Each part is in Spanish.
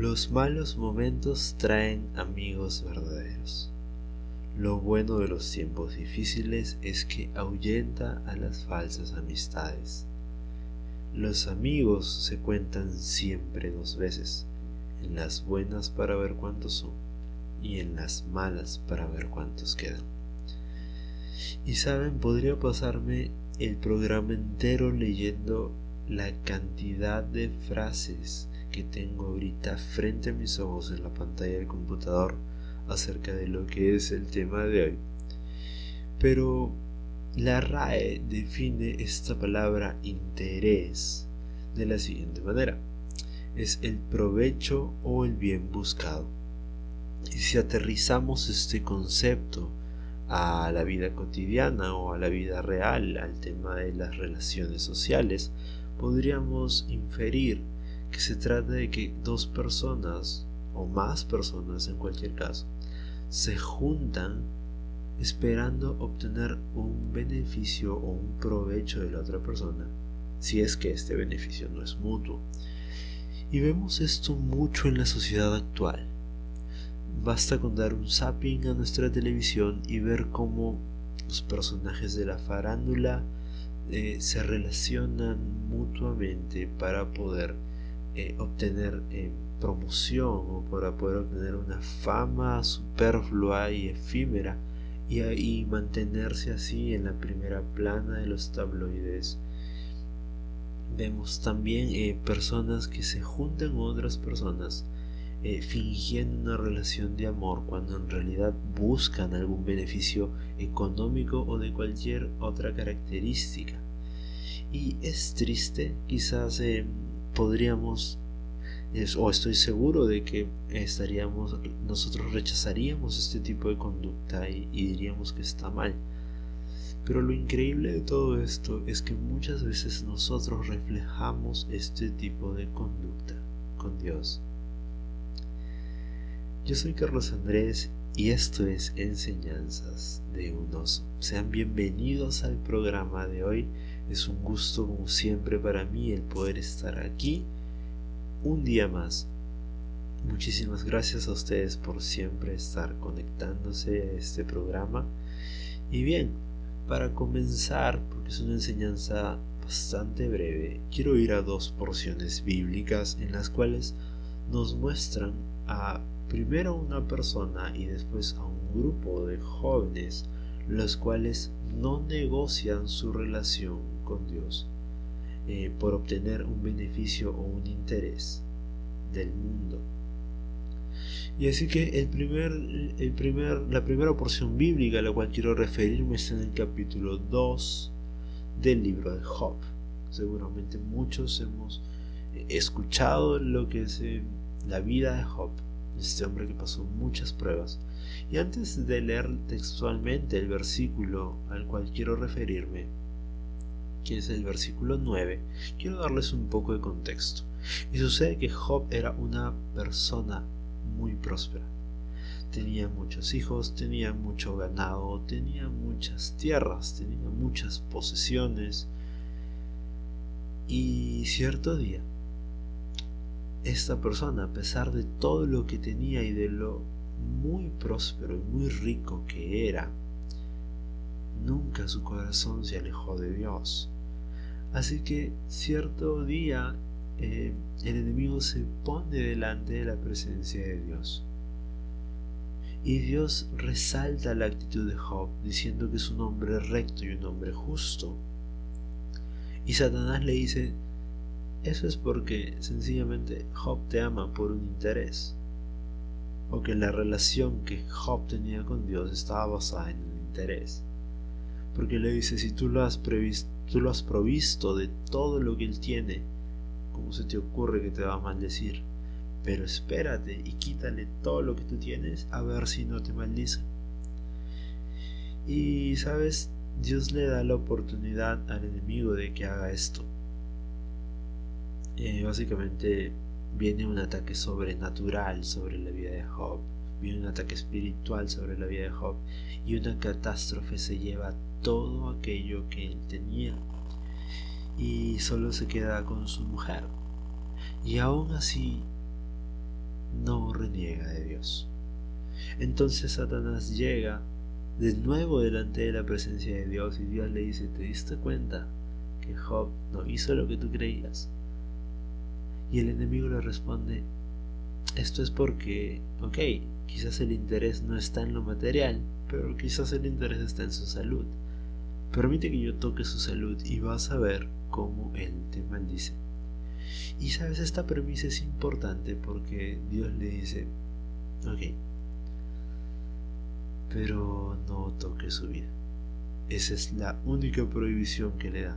Los malos momentos traen amigos verdaderos. Lo bueno de los tiempos difíciles es que ahuyenta a las falsas amistades. Los amigos se cuentan siempre dos veces, en las buenas para ver cuántos son y en las malas para ver cuántos quedan. Y saben, podría pasarme el programa entero leyendo la cantidad de frases que tengo ahorita frente a mis ojos en la pantalla del computador acerca de lo que es el tema de hoy. Pero la RAE define esta palabra interés de la siguiente manera. Es el provecho o el bien buscado. Y si aterrizamos este concepto a la vida cotidiana o a la vida real, al tema de las relaciones sociales, podríamos inferir que se trata de que dos personas o más personas en cualquier caso se juntan esperando obtener un beneficio o un provecho de la otra persona, si es que este beneficio no es mutuo. Y vemos esto mucho en la sociedad actual. Basta con dar un zapping a nuestra televisión y ver cómo los personajes de la farándula eh, se relacionan mutuamente para poder eh, obtener eh, promoción o para poder obtener una fama superflua y efímera y, mantenerse así en la primera plana de los tabloides. Vemos también personas que se juntan con otras personas fingiendo una relación de amor cuando en realidad buscan algún beneficio económico o de cualquier otra característica. Y es triste, quizás podríamos, o estoy seguro de que estaríamos, nosotros rechazaríamos este tipo de conducta y, y diríamos que está mal. Pero lo increíble de todo esto es que muchas veces nosotros reflejamos este tipo de conducta con Dios. Yo soy Carlos Andrés y esto es Enseñanzas de un oso. Sean bienvenidos al programa de hoy es un gusto como siempre para mí el poder estar aquí un día más. Muchísimas gracias a ustedes por siempre estar conectándose a este programa. Y bien, para comenzar, porque es una enseñanza bastante breve, quiero ir a dos porciones bíblicas en las cuales nos muestran a primero una persona y después a un grupo de jóvenes los cuales no negocian su relación con Dios eh, por obtener un beneficio o un interés del mundo. Y así que el primer, el primer, la primera porción bíblica a la cual quiero referirme está en el capítulo 2 del libro de Job. Seguramente muchos hemos escuchado lo que es eh, la vida de Job, este hombre que pasó muchas pruebas. Y antes de leer textualmente el versículo al cual quiero referirme, que es el versículo 9, quiero darles un poco de contexto. Y sucede que Job era una persona muy próspera. Tenía muchos hijos, tenía mucho ganado, tenía muchas tierras, tenía muchas posesiones. Y cierto día, esta persona, a pesar de todo lo que tenía y de lo muy próspero y muy rico que era, nunca su corazón se alejó de Dios. Así que cierto día eh, el enemigo se pone delante de la presencia de Dios. Y Dios resalta la actitud de Job diciendo que es un hombre recto y un hombre justo. Y Satanás le dice, eso es porque sencillamente Job te ama por un interés. O que la relación que Job tenía con Dios estaba basada en un interés porque le dice, si tú lo has previsto, tú lo has provisto de todo lo que él tiene, ¿cómo se te ocurre que te va a maldecir? Pero espérate y quítale todo lo que tú tienes a ver si no te maldice. Y sabes, Dios le da la oportunidad al enemigo de que haga esto. Eh, básicamente viene un ataque sobrenatural sobre la vida de Job, viene un ataque espiritual sobre la vida de Job y una catástrofe se lleva todo aquello que él tenía y solo se queda con su mujer. Y aún así, no reniega de Dios. Entonces Satanás llega de nuevo delante de la presencia de Dios y Dios le dice, ¿te diste cuenta que Job no hizo lo que tú creías? Y el enemigo le responde, esto es porque, ok, quizás el interés no está en lo material, pero quizás el interés está en su salud. Permite que yo toque su salud y vas a ver cómo Él te maldice. Y sabes, esta premisa es importante porque Dios le dice, ok, pero no toque su vida. Esa es la única prohibición que le da.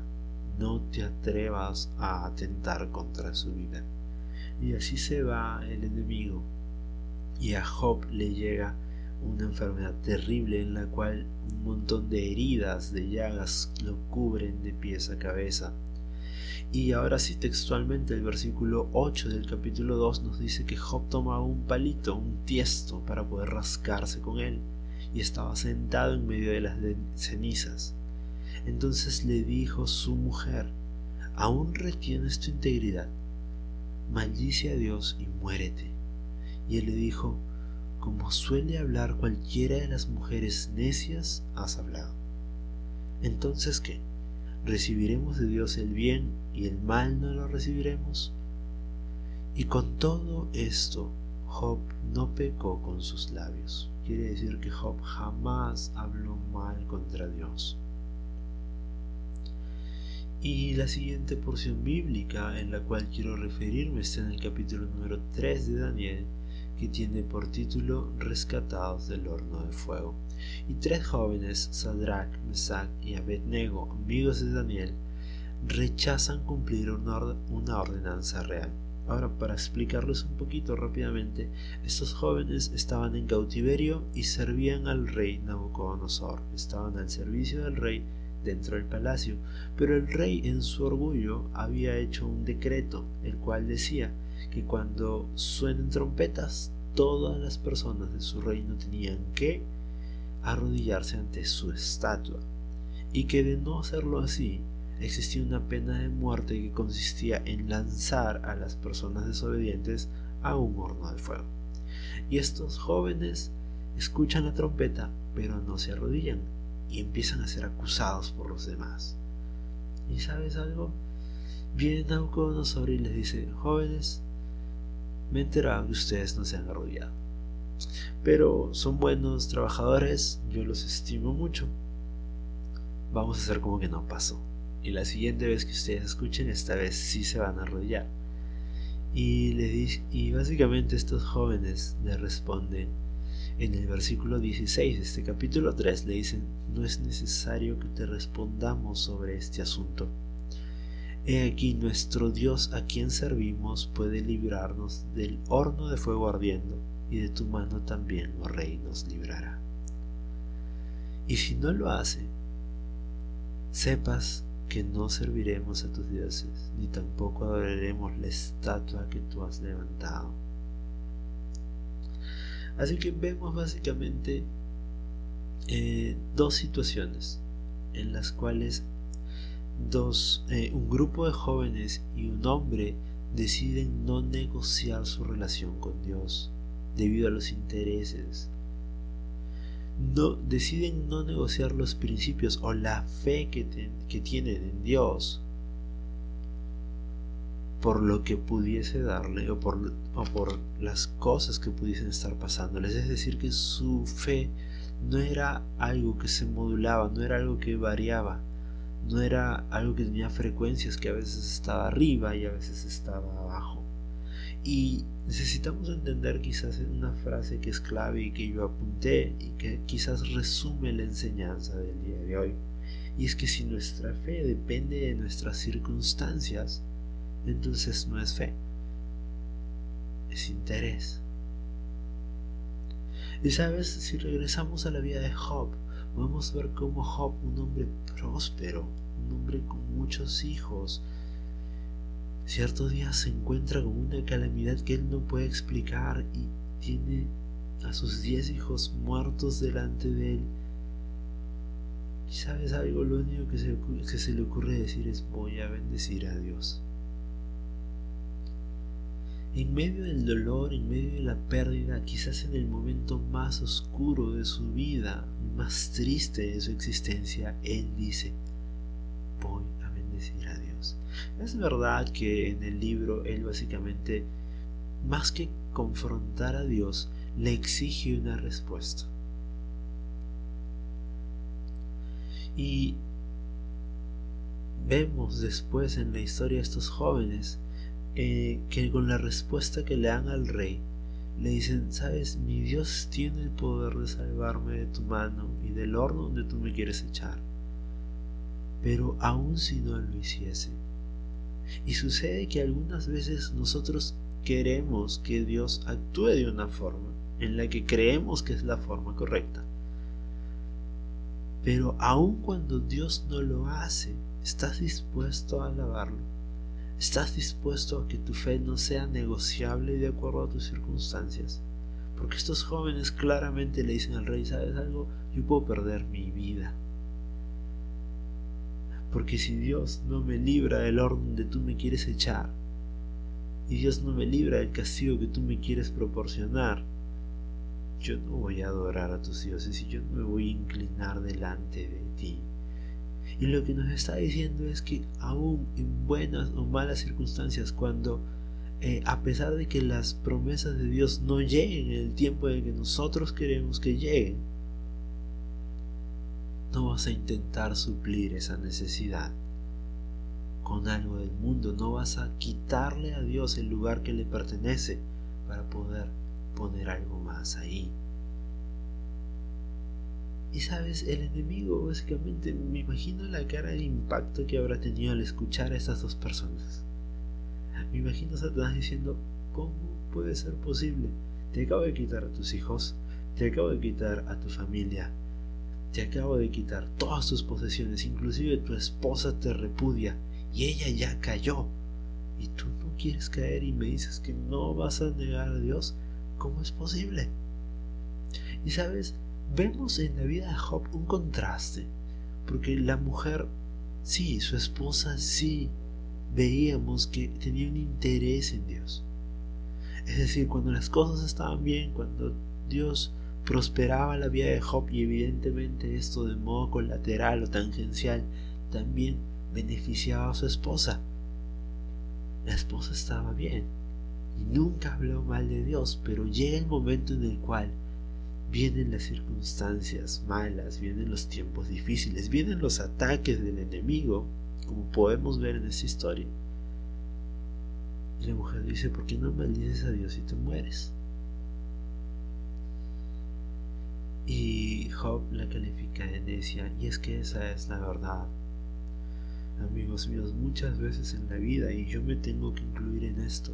No te atrevas a atentar contra su vida. Y así se va el enemigo. Y a Job le llega una enfermedad terrible en la cual un montón de heridas, de llagas lo cubren de pies a cabeza. Y ahora sí textualmente el versículo 8 del capítulo 2 nos dice que Job tomaba un palito, un tiesto, para poder rascarse con él, y estaba sentado en medio de las cenizas. Entonces le dijo su mujer, ¿aún retienes tu integridad? Maldice a Dios y muérete. Y él le dijo, como suele hablar cualquiera de las mujeres necias, has hablado. Entonces, ¿qué? ¿Recibiremos de Dios el bien y el mal no lo recibiremos? Y con todo esto, Job no pecó con sus labios. Quiere decir que Job jamás habló mal contra Dios. Y la siguiente porción bíblica en la cual quiero referirme está en el capítulo número 3 de Daniel, que tiene por título Rescatados del horno de fuego. Y tres jóvenes, Sadrach, Mesach y Abednego, amigos de Daniel, rechazan cumplir una, ordenanza real. Ahora, para explicarles un poquito rápidamente, estos jóvenes estaban en cautiverio y servían al rey Nabucodonosor, estaban al servicio del rey dentro del palacio, pero el rey en su orgullo había hecho un decreto, el cual decía que cuando suenen trompetas, todas las personas de su reino tenían que arrodillarse ante su estatua, y que de no hacerlo así, existía una pena de muerte que consistía en lanzar a las personas desobedientes a un horno de fuego. Y estos jóvenes escuchan la trompeta, pero no se arrodillan, y empiezan a ser acusados por los demás. ¿Y sabes algo? Viene Nabucodonosor y les dice, jóvenes, me he enterado que ustedes no se han arrodillado. Pero son buenos trabajadores, yo los estimo mucho. Vamos a hacer como que no pasó. Y la siguiente vez que ustedes escuchen, esta vez sí se van a arrodillar. Y, le y básicamente estos jóvenes le responden, en el versículo 16 de este capítulo 3 le dicen, no es necesario que te respondamos sobre este asunto. He aquí nuestro Dios a quien servimos puede librarnos del horno de fuego ardiendo, y de tu mano también, oh Rey, nos librará. Y si no lo hace, sepas que no serviremos a tus dioses, ni tampoco adoraremos la estatua que tú has levantado Así que vemos básicamente eh, dos situaciones en las cuales eh, un grupo de jóvenes y un hombre deciden no negociar su relación con Dios debido a los intereses. No, deciden no negociar los principios o la fe que, que tienen en Dios por lo que pudiese darle o por, por las cosas que pudiesen estar pasándoles. Es decir, que su fe no era algo que se modulaba, no era algo que variaba, no era algo que tenía frecuencias que a veces estaba arriba y a veces estaba abajo. Y necesitamos entender quizás una frase que es clave y que yo apunté y que quizás resume la enseñanza del día de hoy. Y es que si nuestra fe depende de nuestras circunstancias, entonces no es fe, es interés. Y sabes, si regresamos a la vida de Job, vamos a ver cómo Job, un hombre próspero, un hombre con muchos hijos, cierto día se encuentra con una calamidad que él no puede explicar y tiene a sus diez hijos muertos delante de él. Y sabes algo, lo único que se, que se le ocurre decir es voy a bendecir a Dios. En medio del dolor, en medio de la pérdida, quizás en el momento más oscuro de su vida, más triste de su existencia, Él dice, voy a bendecir a Dios. Es verdad que en el libro Él básicamente, más que confrontar a Dios, le exige una respuesta. Y vemos después en la historia de estos jóvenes eh, que con la respuesta que le dan al rey, le dicen, sabes, mi Dios tiene el poder de salvarme de tu mano y del horno donde tú me quieres echar. Pero aun si no lo hiciese. Y sucede que algunas veces nosotros queremos que Dios actúe de una forma en la que creemos que es la forma correcta. Pero aun cuando Dios no lo hace, ¿estás dispuesto a alabarlo? ¿Estás dispuesto a que tu fe no sea negociable de acuerdo a tus circunstancias? Porque estos jóvenes claramente le dicen al rey, ¿sabes algo? Yo puedo perder mi vida. Porque si Dios no me libra del horno donde tú me quieres echar, y Dios no me libra del castigo que tú me quieres proporcionar, yo no voy a adorar a tus dioses y yo no me voy a inclinar delante de ti. Y lo que nos está diciendo es que aún en buenas o malas circunstancias, cuando eh, a pesar de que las promesas de Dios no lleguen en el tiempo en que nosotros queremos que lleguen, no vas a intentar suplir esa necesidad con algo del mundo, no vas a quitarle a Dios el lugar que le pertenece para poder poner algo más ahí. Y sabes, el enemigo básicamente me imagino la cara de impacto que habrá tenido al escuchar a estas dos personas. Me imagino a Satanás diciendo, ¿cómo puede ser posible? Te acabo de quitar a tus hijos, te acabo de quitar a tu familia, te acabo de quitar todas tus posesiones, inclusive tu esposa te repudia y ella ya cayó. Y tú no quieres caer y me dices que no vas a negar a Dios. ¿Cómo es posible? Y sabes, vemos en la vida de Job un contraste, porque la mujer, sí, su esposa, sí, veíamos que tenía un interés en Dios. Es decir, cuando las cosas estaban bien, cuando Dios prosperaba la vida de Job y evidentemente esto de modo colateral o tangencial también beneficiaba a su esposa. La esposa estaba bien y nunca habló mal de Dios, pero llega el momento en el cual vienen las circunstancias malas, vienen los tiempos difíciles, vienen los ataques del enemigo, como podemos ver en esta historia. Y la mujer dice, ¿por qué no maldices a Dios y te mueres? Y Job la califica de necia, y es que esa es la verdad. Amigos míos, muchas veces en la vida, y yo me tengo que incluir en esto,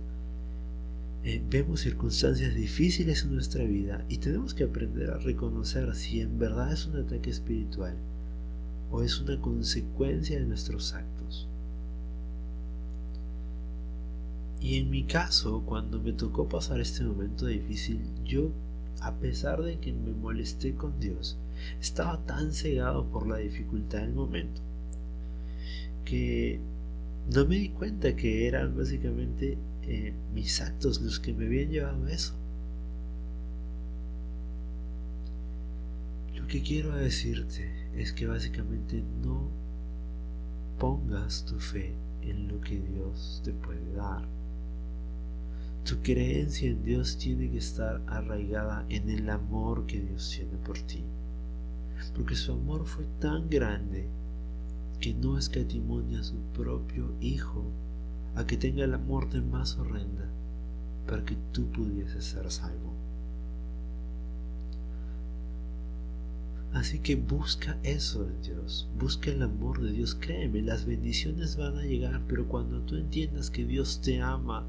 eh, vemos circunstancias difíciles en nuestra vida y tenemos que aprender a reconocer si en verdad es un ataque espiritual o es una consecuencia de nuestros actos. Y en mi caso, cuando me tocó pasar este momento difícil, yo, a pesar de que me molesté con Dios, estaba tan cegado por la dificultad del momento que no me di cuenta que eran básicamente eh, mis actos los que me habían llevado a eso. Lo que quiero decirte es que básicamente no pongas tu fe en lo que Dios te puede dar. Tu creencia en Dios tiene que estar arraigada en el amor que Dios tiene por ti. Porque su amor fue tan grande que no escatimonia a su propio Hijo a que tenga la muerte más horrenda para que tú pudieses ser salvo. Así que busca eso de Dios, busca el amor de Dios, créeme, las bendiciones van a llegar, pero cuando tú entiendas que Dios te ama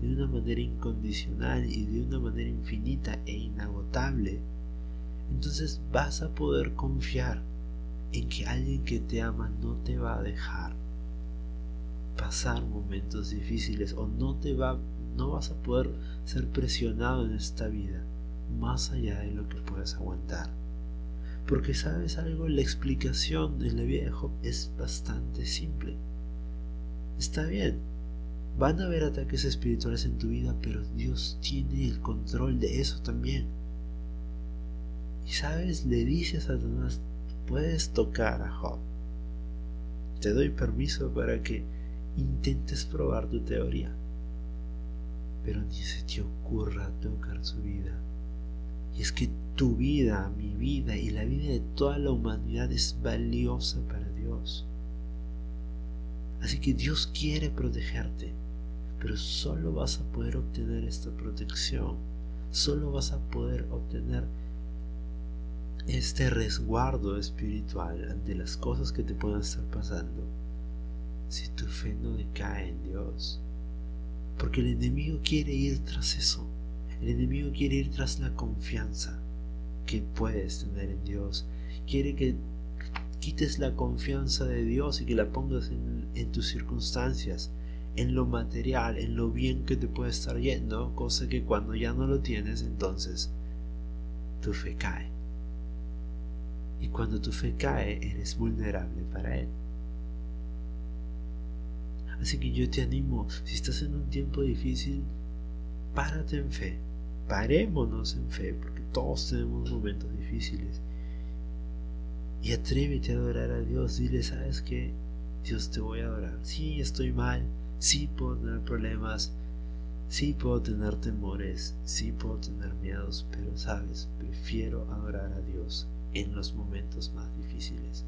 de una manera incondicional y de una manera infinita e inagotable, entonces vas a poder confiar en que alguien que te ama no te va a dejar pasar momentos difíciles o no te va no vas a poder ser presionado en esta vida más allá de lo que puedes aguantar. Porque sabes algo, la explicación en la vida de Job es bastante simple. Está bien, Van a haber ataques espirituales en tu vida, pero Dios tiene el control de eso también. Y sabes, le dice a Satanás, puedes tocar a Job. Te doy permiso para que intentes probar tu teoría. Pero ni se te ocurra tocar su vida. Y es que tu vida, mi vida y la vida de toda la humanidad es valiosa para Dios. Así que Dios quiere protegerte, pero solo vas a poder obtener esta protección, solo vas a poder obtener este resguardo espiritual ante las cosas que te puedan estar pasando si tu fe no decae en Dios. Porque el enemigo quiere ir tras eso. El enemigo quiere ir tras la confianza que puedes tener en Dios. Quiere que quites la confianza de Dios y que la pongas en, tus circunstancias, en lo material, en lo bien que te puede estar yendo, cosa que cuando ya no lo tienes, entonces tu fe cae. Y cuando tu fe cae, eres vulnerable para Él. Así que yo te animo, si estás en un tiempo difícil, párate en fe, parémonos en fe, porque todos tenemos momentos difíciles y atrévete a adorar a Dios. Dile, ¿sabes qué? Dios te voy a adorar. Sí, estoy mal. Sí puedo tener problemas. Sí puedo tener temores. Sí puedo tener miedos. Pero, ¿sabes? Prefiero adorar a Dios en los momentos más difíciles.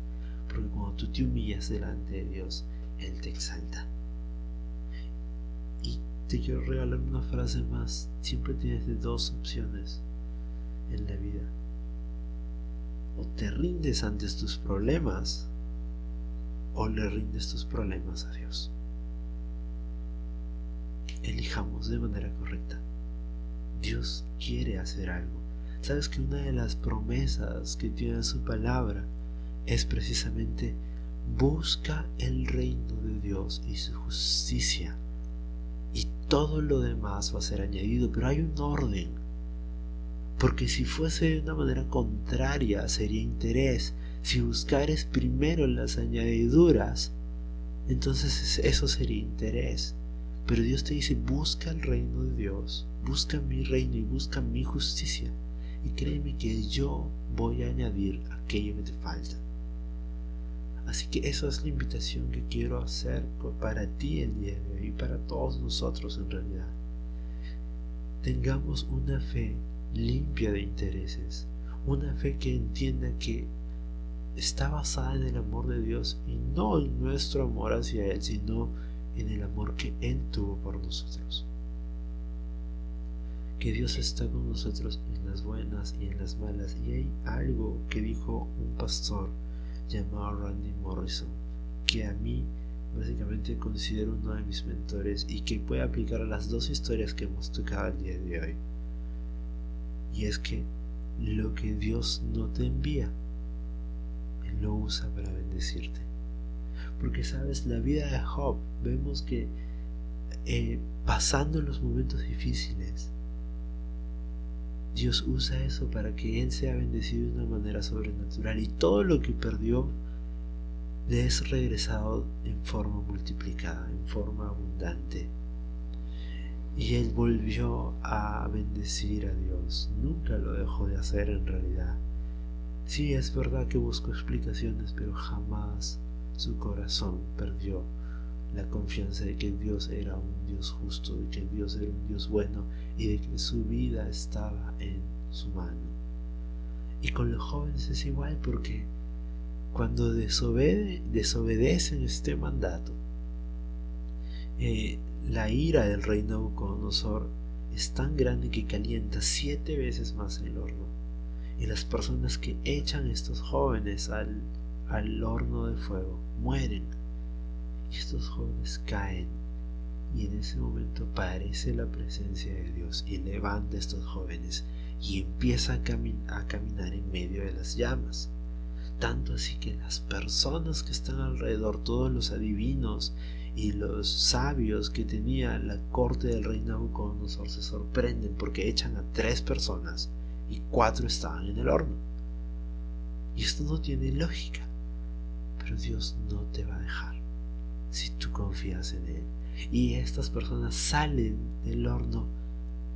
Porque cuando tú te humillas delante de Dios, Él te exalta. Te quiero regalar una frase más. Siempre tienes dos opciones en la vida o te rindes ante tus problemas o le rindes tus problemas a Dios. Elijamos de manera correcta. Dios quiere hacer algo. Sabes que una de las promesas que tiene su palabra es precisamente busca el reino de Dios y su justicia y todo lo demás va a ser añadido, pero hay un orden porque si fuese de una manera contraria sería interés. Si buscares primero las añadiduras, entonces eso sería interés. Pero Dios te dice, busca el reino de Dios, busca mi reino y busca mi justicia. Y créeme que yo voy a añadir aquello que te falta. Así que esa es la invitación que quiero hacer para ti el día de hoy y para todos nosotros en realidad. Tengamos una fe limpia de intereses, una fe que entienda que está basada en el amor de Dios y no en nuestro amor hacia Él, sino en el amor que Él tuvo por nosotros. Que Dios está con nosotros en las buenas y en las malas. Y hay algo que dijo un pastor llamado Randy Morrison, que a mí básicamente considero uno de mis mentores y que puede aplicar a las dos historias que hemos tocado el día de hoy. Y es que lo que Dios no te envía, Él lo usa para bendecirte. Porque sabes, la vida de Job, vemos que eh, pasando los momentos difíciles, Dios usa eso para que Él sea bendecido de una manera sobrenatural y todo lo que perdió le es regresado en forma multiplicada, en forma abundante. Y él volvió a bendecir a Dios. Nunca lo dejó de hacer en realidad. Sí, es verdad que buscó explicaciones, pero jamás su corazón perdió la confianza de que Dios era un Dios justo, de que Dios era un Dios bueno y de que su vida estaba en su mano. Y con los jóvenes es igual porque cuando desobedecen este mandato, eh, la ira del rey Nabucodonosor es tan grande que calienta siete veces más el horno. Y las personas que echan estos jóvenes al, al horno de fuego mueren. Estos jóvenes caen. Y en ese momento aparece la presencia de Dios y levanta a estos jóvenes y empieza a, a caminar en medio de las llamas. Tanto así que las personas que están alrededor, todos los adivinos y los sabios que tenía la corte del rey Nabucodonosor se sorprenden porque echan a tres personas y cuatro estaban en el horno. Y esto no tiene lógica, pero Dios no te va a dejar. Si tú confías en Él. Y estas personas salen del horno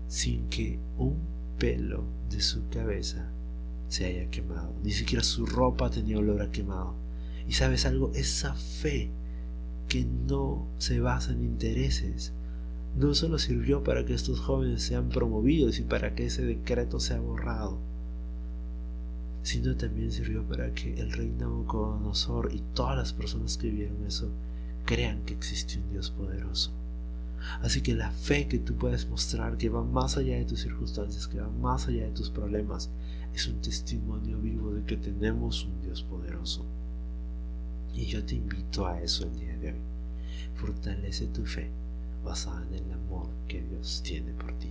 sin que un pelo de su cabeza se haya quemado. Ni siquiera su ropa tenía olor a quemado. Y sabes algo, esa fe que no se basa en intereses, no solo sirvió para que estos jóvenes sean promovidos y para que ese decreto sea borrado, sino también sirvió para que el rey Nabucodonosor y todas las personas que vieron eso crean que existe un Dios poderoso. Así que la fe que tú puedes mostrar, que va más allá de tus circunstancias, que va más allá de tus problemas, es un testimonio vivo de que tenemos un Dios poderoso. Y yo te invito a eso el día de hoy. Fortalece tu fe basada en el amor que Dios tiene por ti.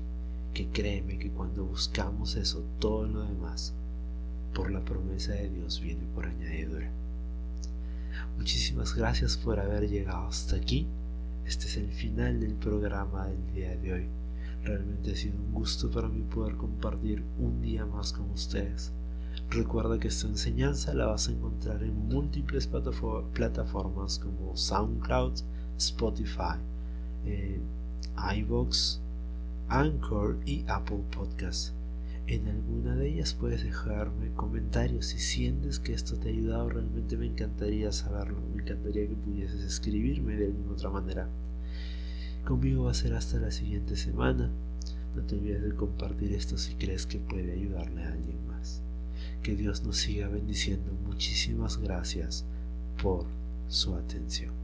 Que créeme que cuando buscamos eso, todo lo demás, por la promesa de Dios, viene por añadidura. Muchísimas gracias por haber llegado hasta aquí. Este es el final del programa del día de hoy. Realmente ha sido un gusto para mí poder compartir un día más con ustedes. Recuerda que esta enseñanza la vas a encontrar en múltiples plataformas como SoundCloud, Spotify, eh, iVoox, Anchor y Apple Podcasts. En alguna de ellas puedes dejarme comentarios si sientes que esto te ha ayudado. Realmente me encantaría saberlo. Me encantaría que pudieses escribirme de alguna otra manera. Conmigo va a ser hasta la siguiente semana. No te olvides de compartir esto si crees que puede ayudarle a alguien más. Que Dios nos siga bendiciendo. Muchísimas gracias por su atención.